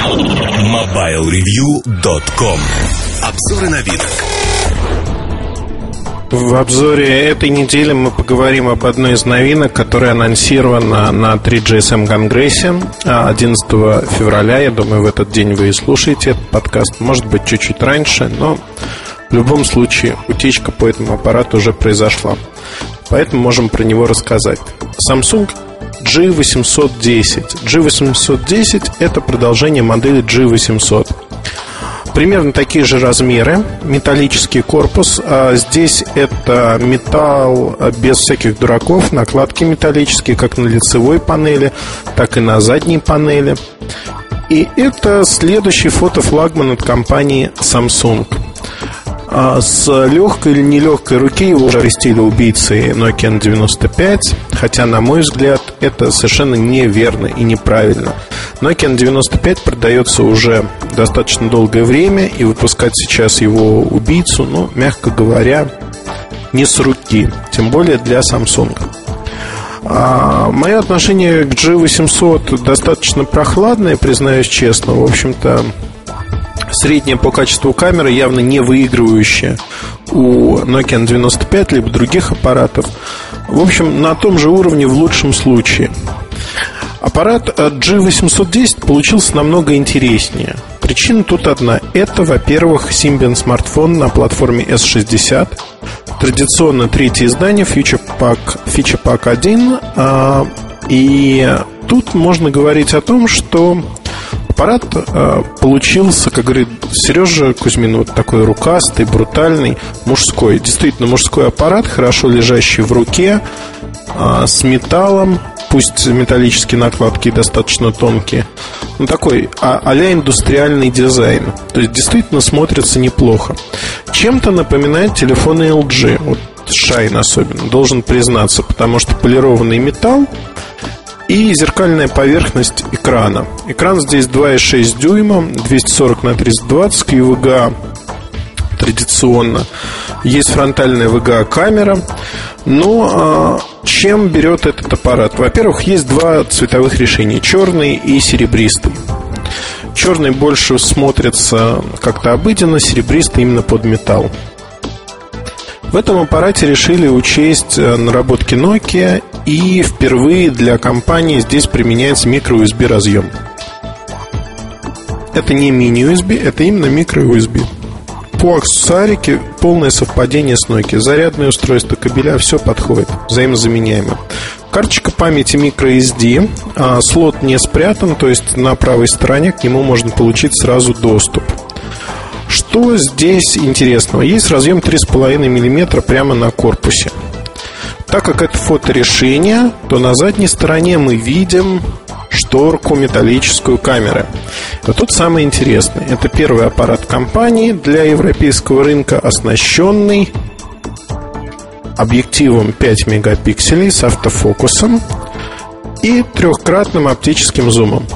MobileReview.com Обзоры на вид. В обзоре этой недели мы поговорим об одной из новинок, которая анонсирована на 3GSM Конгрессе 11 февраля. Я думаю, в этот день вы и слушаете этот подкаст. Может быть, чуть-чуть раньше, но в любом случае утечка по этому аппарату уже произошла. Поэтому можем про него рассказать. Samsung G810. G810 это продолжение модели G800. Примерно такие же размеры, металлический корпус. А здесь это металл без всяких дураков, накладки металлические, как на лицевой панели, так и на задней панели. И это следующий фотофлагман от компании Samsung. А с легкой или нелегкой руки его уже арестили убийцы Nokia N95, хотя, на мой взгляд, это совершенно неверно и неправильно. Nokia N95 продается уже достаточно долгое время, и выпускать сейчас его убийцу, ну, мягко говоря, не с руки, тем более для Samsung. А, мое отношение к G800 достаточно прохладное, признаюсь честно. В общем-то, средняя по качеству камеры, явно не выигрывающая у Nokia N95 либо других аппаратов. В общем, на том же уровне в лучшем случае. Аппарат G810 получился намного интереснее. Причина тут одна. Это, во-первых, Symbian смартфон на платформе S60. Традиционно третье издание Feature Pack, Feature Pack 1. И тут можно говорить о том, что аппарат э, получился, как говорит Сережа Кузьмин, вот такой рукастый, брутальный, мужской. Действительно, мужской аппарат, хорошо лежащий в руке, э, с металлом, пусть металлические накладки достаточно тонкие. Ну, такой а- а индустриальный дизайн. То есть, действительно смотрится неплохо. Чем-то напоминает телефоны LG. Вот Shine особенно, должен признаться, потому что полированный металл, и зеркальная поверхность экрана. Экран здесь 2,6 дюйма, 240 на 320 QVGA традиционно. Есть фронтальная VGA камера. Но а, чем берет этот аппарат? Во-первых, есть два цветовых решения: черный и серебристый. Черный больше смотрится как-то обыденно, серебристый именно под металл. В этом аппарате решили учесть э, наработки Nokia и впервые для компании здесь применяется micro-USB разъем. Это не мини-USB, это именно micro-USB. По аксессуарике полное совпадение с Nokia. Зарядное устройство, кабеля, все подходит, взаимозаменяемо. Карточка памяти microSD, а слот не спрятан, то есть на правой стороне к нему можно получить сразу доступ. Что здесь интересного? Есть разъем 3,5 мм прямо на корпусе. Так как это фоторешение, то на задней стороне мы видим шторку металлическую камеры. А тут самое интересное. Это первый аппарат компании для европейского рынка, оснащенный объективом 5 мегапикселей с автофокусом и трехкратным оптическим зумом.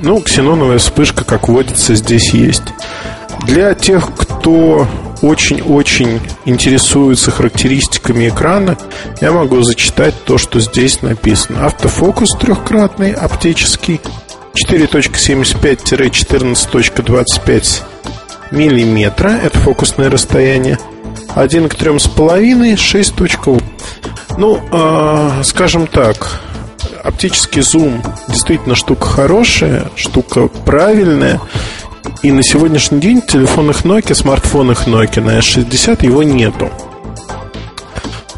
Ну, ксеноновая вспышка, как водится, здесь есть. Для тех, кто очень-очень интересуется характеристиками экрана, я могу зачитать то, что здесь написано. Автофокус трехкратный, оптический, 4.75-14.25 миллиметра, это фокусное расстояние, 1 к 3,5, 6. Ну, э, скажем так, оптический зум действительно штука хорошая, штука правильная. И на сегодняшний день в телефонах Nokia, смартфонах Nokia на S60 его нету.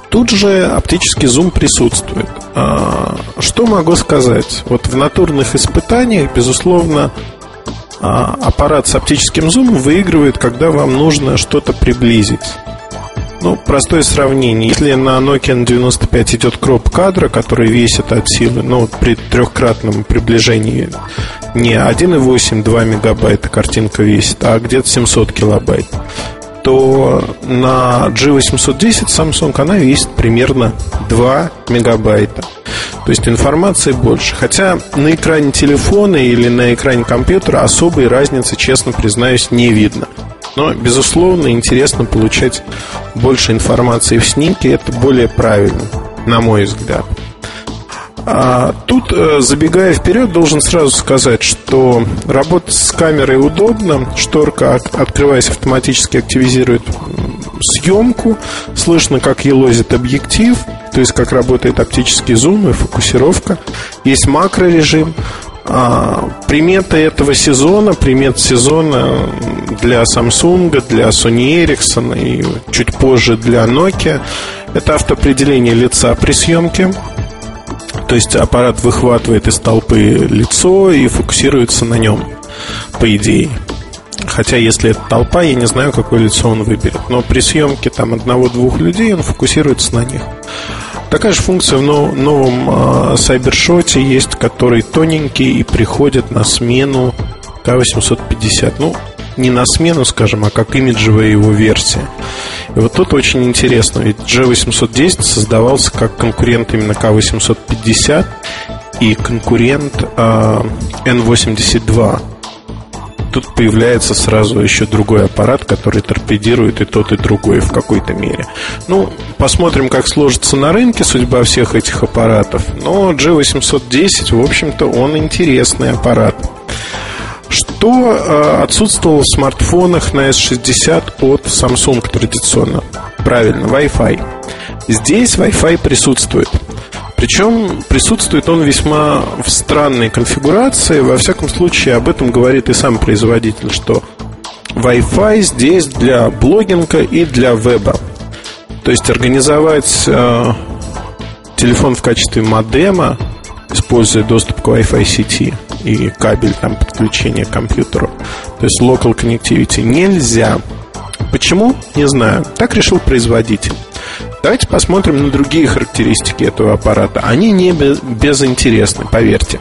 Тут же оптический зум присутствует. А, что могу сказать? Вот в натурных испытаниях, безусловно, а, аппарат с оптическим зумом выигрывает, когда вам нужно что-то приблизить. Ну, простое сравнение. Если на Nokia N95 идет кроп кадра, который весит от силы, ну, при трехкратном приближении не 1,8, 2 мегабайта картинка весит, а где-то 700 килобайт, то на G810 Samsung она весит примерно 2 мегабайта. То есть информации больше. Хотя на экране телефона или на экране компьютера особой разницы, честно признаюсь, не видно. Но, безусловно, интересно получать больше информации в снимке. Это более правильно, на мой взгляд. А тут, э, забегая вперед, должен сразу сказать, что работать с камерой удобно. Шторка, открываясь, автоматически активизирует съемку. Слышно, как елозит объектив, то есть как работает оптический зум и фокусировка. Есть макрорежим. А, приметы этого сезона, примет сезона для Samsung, для Sony Ericsson и чуть позже для Nokia это автоопределение лица при съемке. То есть аппарат выхватывает из толпы лицо и фокусируется на нем, по идее. Хотя, если это толпа, я не знаю, какое лицо он выберет. Но при съемке там одного-двух людей он фокусируется на них. Такая же функция в новом э, Cybershot есть, который тоненький и приходит на смену К850. Ну, не на смену, скажем, а как имиджевая его версия. И вот тут очень интересно, ведь G810 создавался как конкурент именно К850 и конкурент э, N82 тут появляется сразу еще другой аппарат, который торпедирует и тот, и другой в какой-то мере. Ну, посмотрим, как сложится на рынке судьба всех этих аппаратов. Но G810, в общем-то, он интересный аппарат. Что э, отсутствовало в смартфонах на S60 от Samsung традиционно? Правильно, Wi-Fi. Здесь Wi-Fi присутствует. Причем присутствует он весьма в странной конфигурации. Во всяком случае, об этом говорит и сам производитель, что Wi-Fi здесь для блогинга и для веба. То есть организовать э, телефон в качестве модема, используя доступ к Wi-Fi сети и кабель там подключения к компьютеру, то есть local connectivity, нельзя. Почему? Не знаю. Так решил производитель. Давайте посмотрим на другие характеристики этого аппарата. Они не безинтересны, поверьте.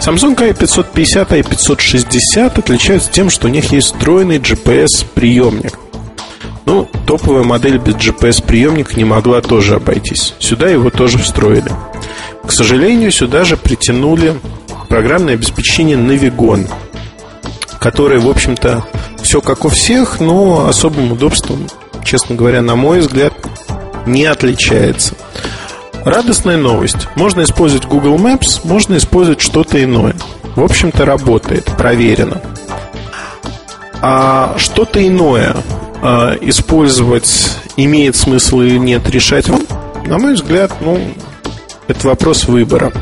Samsung i550 и i560 отличаются тем, что у них есть встроенный GPS-приемник. Ну, топовая модель без GPS-приемника не могла тоже обойтись. Сюда его тоже встроили. К сожалению, сюда же притянули программное обеспечение Navigon, которое, в общем-то, все как у всех, но особым удобством, честно говоря, на мой взгляд, не отличается. Радостная новость. Можно использовать Google Maps, можно использовать что-то иное. В общем-то, работает, проверено. А что-то иное а, использовать имеет смысл или нет, решать вам, на мой взгляд, ну, это вопрос выбора.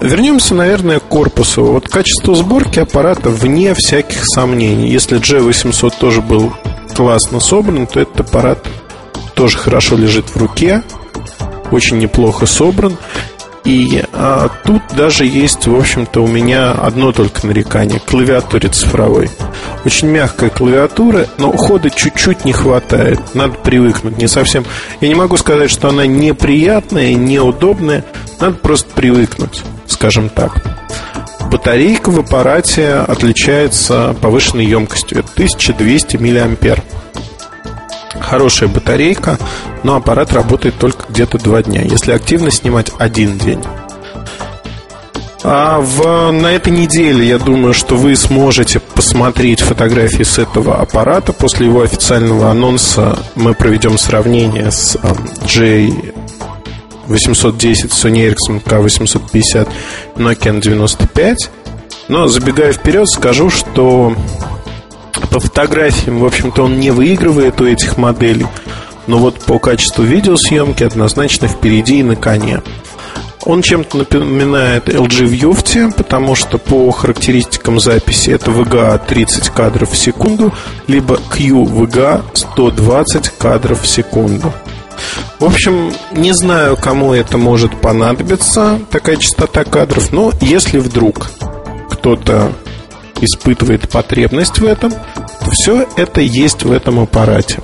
Вернемся, наверное, к корпусу. Вот качество сборки аппарата вне всяких сомнений. Если G800 тоже был классно собран, то этот аппарат тоже хорошо лежит в руке, очень неплохо собран. И а, тут даже есть, в общем-то, у меня одно только нарекание – клавиатуре цифровой. Очень мягкая клавиатура, но хода чуть-чуть не хватает. Надо привыкнуть. Не совсем. Я не могу сказать, что она неприятная, неудобная. Надо просто привыкнуть, скажем так. Батарейка в аппарате отличается повышенной емкостью. Это 1200 мАh хорошая батарейка, но аппарат работает только где-то два дня. Если активно снимать один день. А в, на этой неделе я думаю, что вы сможете посмотреть фотографии с этого аппарата. После его официального анонса мы проведем сравнение с J 810 Sony Ericsson K850 Nokia 95. Но забегая вперед, скажу, что по фотографиям, в общем-то, он не выигрывает у этих моделей. Но вот по качеству видеосъемки однозначно впереди и на коне. Он чем-то напоминает LG Vufti, потому что по характеристикам записи это VGA 30 кадров в секунду, либо QVGA 120 кадров в секунду. В общем, не знаю, кому это может понадобиться, такая частота кадров, но если вдруг кто-то испытывает потребность в этом, то все это есть в этом аппарате.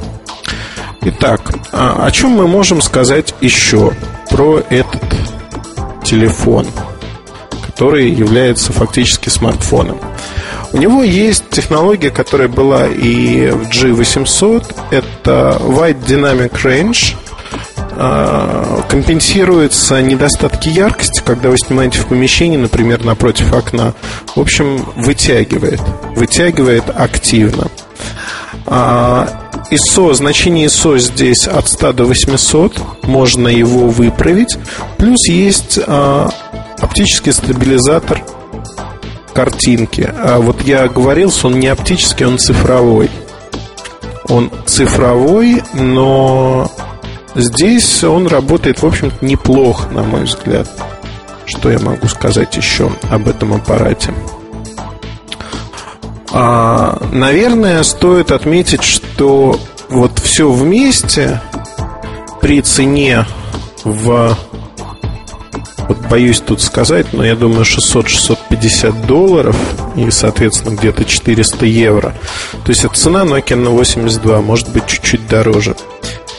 Итак, а о чем мы можем сказать еще про этот телефон, который является фактически смартфоном? У него есть технология, которая была и в G800, это Wide Dynamic Range – компенсируются недостатки яркости, когда вы снимаете в помещении, например, напротив окна. В общем, вытягивает. Вытягивает активно. А, ISO, значение ISO здесь от 100 до 800, можно его выправить. Плюс есть а, оптический стабилизатор картинки. А вот я говорил, он не оптический, он цифровой. Он цифровой, но здесь он работает, в общем-то, неплохо, на мой взгляд. Что я могу сказать еще об этом аппарате? А, наверное, стоит отметить, что вот все вместе при цене в вот боюсь тут сказать, но я думаю 600-650 долларов и, соответственно, где-то 400 евро. То есть это цена Nokia на 82, может быть чуть-чуть дороже.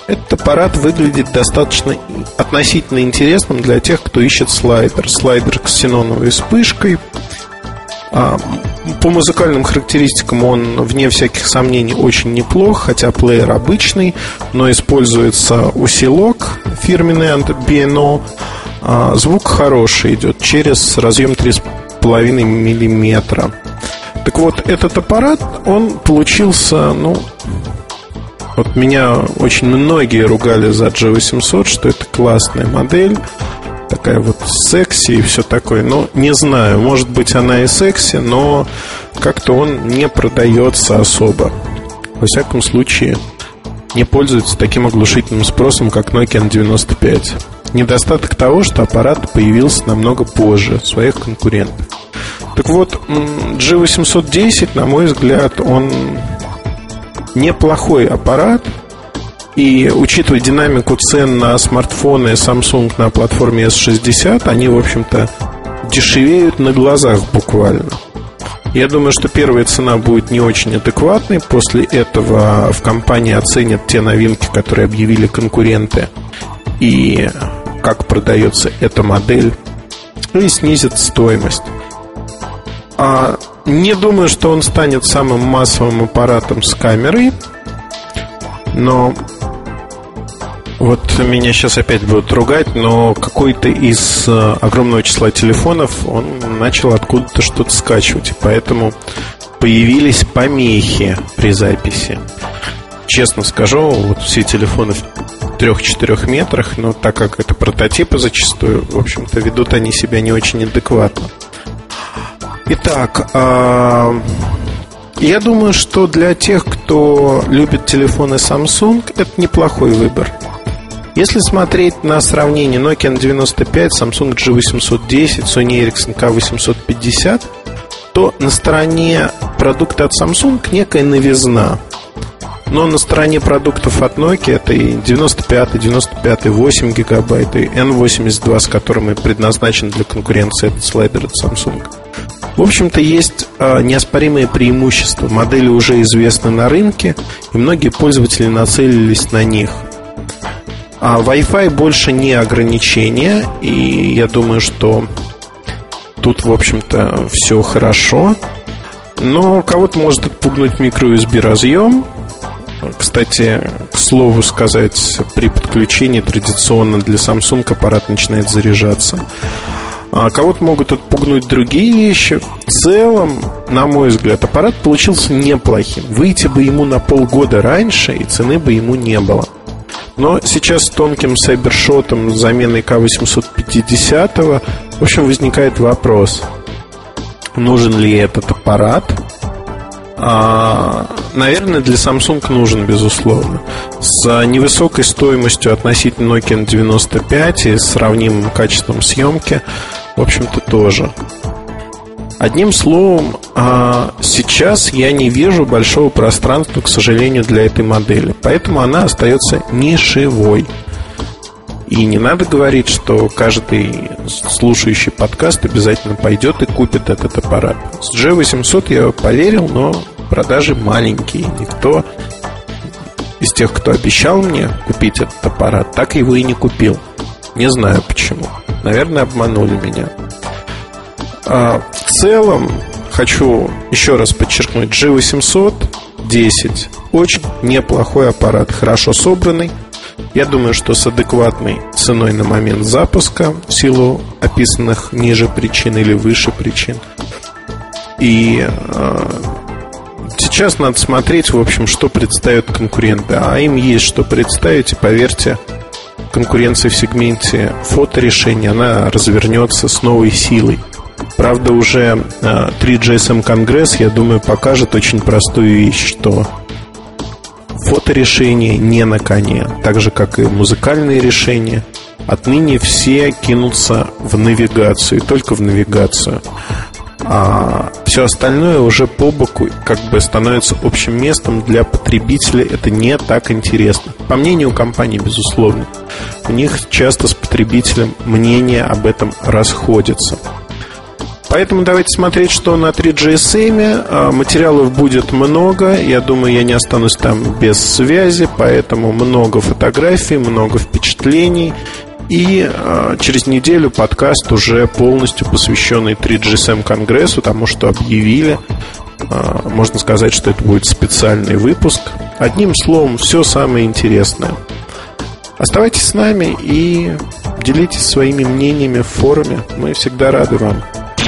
Этот аппарат выглядит достаточно относительно интересным для тех, кто ищет слайдер. Слайдер с ксеноновой вспышкой. А, по музыкальным характеристикам он, вне всяких сомнений, очень неплох, хотя плеер обычный, но используется усилок фирменный от B&O. А, звук хороший идет через разъем 3,5 миллиметра. Так вот, этот аппарат, он получился, ну, вот меня очень многие ругали за G800, что это классная модель, такая вот секси и все такое. Но не знаю, может быть она и секси, но как-то он не продается особо. Во всяком случае, не пользуется таким оглушительным спросом, как Nokia N95. Недостаток того, что аппарат появился намного позже своих конкурентов. Так вот, G810, на мой взгляд, он неплохой аппарат. И учитывая динамику цен на смартфоны Samsung на платформе S60, они, в общем-то, дешевеют на глазах буквально. Я думаю, что первая цена будет не очень адекватной. После этого в компании оценят те новинки, которые объявили конкуренты, и как продается эта модель, и снизят стоимость. А не думаю, что он станет самым массовым аппаратом с камерой, но вот меня сейчас опять будут ругать, но какой-то из э, огромного числа телефонов он начал откуда-то что-то скачивать, поэтому появились помехи при записи. Честно скажу, вот все телефоны в 3-4 метрах, но так как это прототипы зачастую, в общем-то, ведут они себя не очень адекватно. Итак, а, я думаю, что для тех, кто любит телефоны Samsung, это неплохой выбор. Если смотреть на сравнение Nokia N95, Samsung G810, Sony Ericsson K850, то на стороне продукта от Samsung некая новизна. Но на стороне продуктов от Nokia это и 95, 95, 8 гигабайт, и N82, с которым и предназначен для конкуренции этот слайдер от Samsung. В общем-то, есть э, неоспоримые преимущества. Модели уже известны на рынке, и многие пользователи нацелились на них. А Wi-Fi больше не ограничение, и я думаю, что тут, в общем-то, все хорошо. Но кого-то может отпугнуть микро-USB разъем. Кстати, к слову сказать, при подключении традиционно для Samsung аппарат начинает заряжаться. А кого-то могут отпугнуть другие вещи. В целом, на мой взгляд, аппарат получился неплохим. Выйти бы ему на полгода раньше, и цены бы ему не было. Но сейчас с тонким сайбершотом, с заменой К850, в общем, возникает вопрос, нужен ли этот аппарат. А, наверное, для Samsung нужен, безусловно. С невысокой стоимостью относительно Nokia 95 и сравнимым качеством съемки в общем-то, тоже. Одним словом, а, сейчас я не вижу большого пространства, к сожалению, для этой модели. Поэтому она остается нишевой. И не надо говорить, что каждый слушающий подкаст обязательно пойдет и купит этот аппарат. С G800 я поверил, но продажи маленькие. Никто из тех, кто обещал мне купить этот аппарат, так его и не купил. Не знаю почему. Наверное, обманули меня. А в целом, хочу еще раз подчеркнуть, G800 10 очень неплохой аппарат, хорошо собранный. Я думаю, что с адекватной ценой на момент запуска в силу описанных ниже причин или выше причин. И э, сейчас надо смотреть, в общем, что представят конкуренты. А им есть что представить, и поверьте, конкуренция в сегменте фоторешений, она развернется с новой силой. Правда, уже 3GSM э, Конгресс, я думаю, покажет очень простую вещь, что фоторешения не на коне, так же, как и музыкальные решения. Отныне все кинутся в навигацию, только в навигацию. А все остальное уже по боку как бы становится общим местом для потребителя. Это не так интересно. По мнению компании, безусловно. У них часто с потребителем мнение об этом расходится. Поэтому давайте смотреть, что на 3GSM. А, материалов будет много. Я думаю, я не останусь там без связи. Поэтому много фотографий, много впечатлений. И э, через неделю подкаст уже полностью посвященный 3GSM Конгрессу, тому, что объявили. Э, можно сказать, что это будет специальный выпуск. Одним словом, все самое интересное. Оставайтесь с нами и делитесь своими мнениями в форуме. Мы всегда рады вам.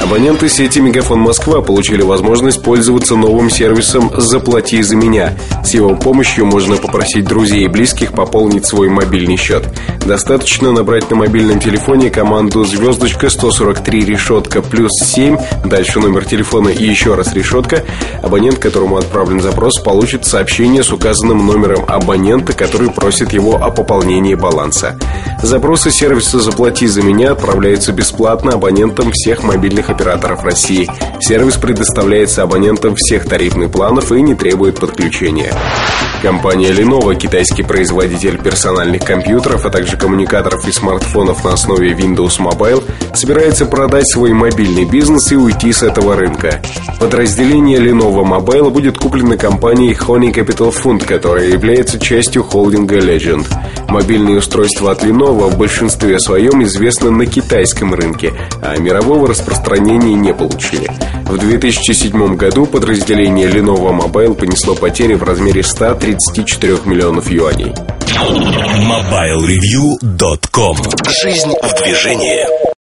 Абоненты сети Мегафон Москва получили возможность пользоваться новым сервисом «Заплати за меня». С его помощью можно попросить друзей и близких пополнить свой мобильный счет. Достаточно набрать на мобильном телефоне команду «Звездочка 143 решетка плюс 7», дальше номер телефона и еще раз решетка. Абонент, которому отправлен запрос, получит сообщение с указанным номером абонента, который просит его о пополнении баланса. Запросы сервиса «Заплати за меня» отправляются бесплатно абонентам всех мобильных операторов России. Сервис предоставляется абонентам всех тарифных планов и не требует подключения. Компания Lenovo, китайский производитель персональных компьютеров, а также коммуникаторов и смартфонов на основе Windows Mobile, собирается продать свой мобильный бизнес и уйти с этого рынка. Подразделение Lenovo Mobile будет куплено компанией Honey Capital Fund, которая является частью холдинга Legend. Мобильные устройства от Lenovo в большинстве своем известны на китайском рынке, а мирового распространения не получили. В 2007 году подразделение Lenovo Mobile понесло потери в размере 134 миллионов юаней. MobileReview.com Жизнь в движении